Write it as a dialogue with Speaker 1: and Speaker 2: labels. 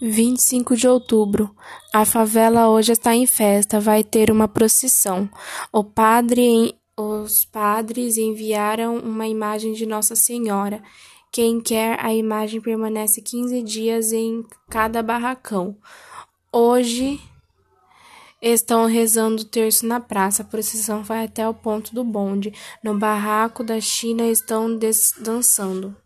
Speaker 1: 25 de outubro. A favela hoje está em festa, vai ter uma procissão. O padre, os padres enviaram uma imagem de Nossa Senhora. Quem quer a imagem permanece 15 dias em cada barracão. Hoje estão rezando o terço na praça. A procissão vai até o ponto do bonde. No barraco da China estão dançando.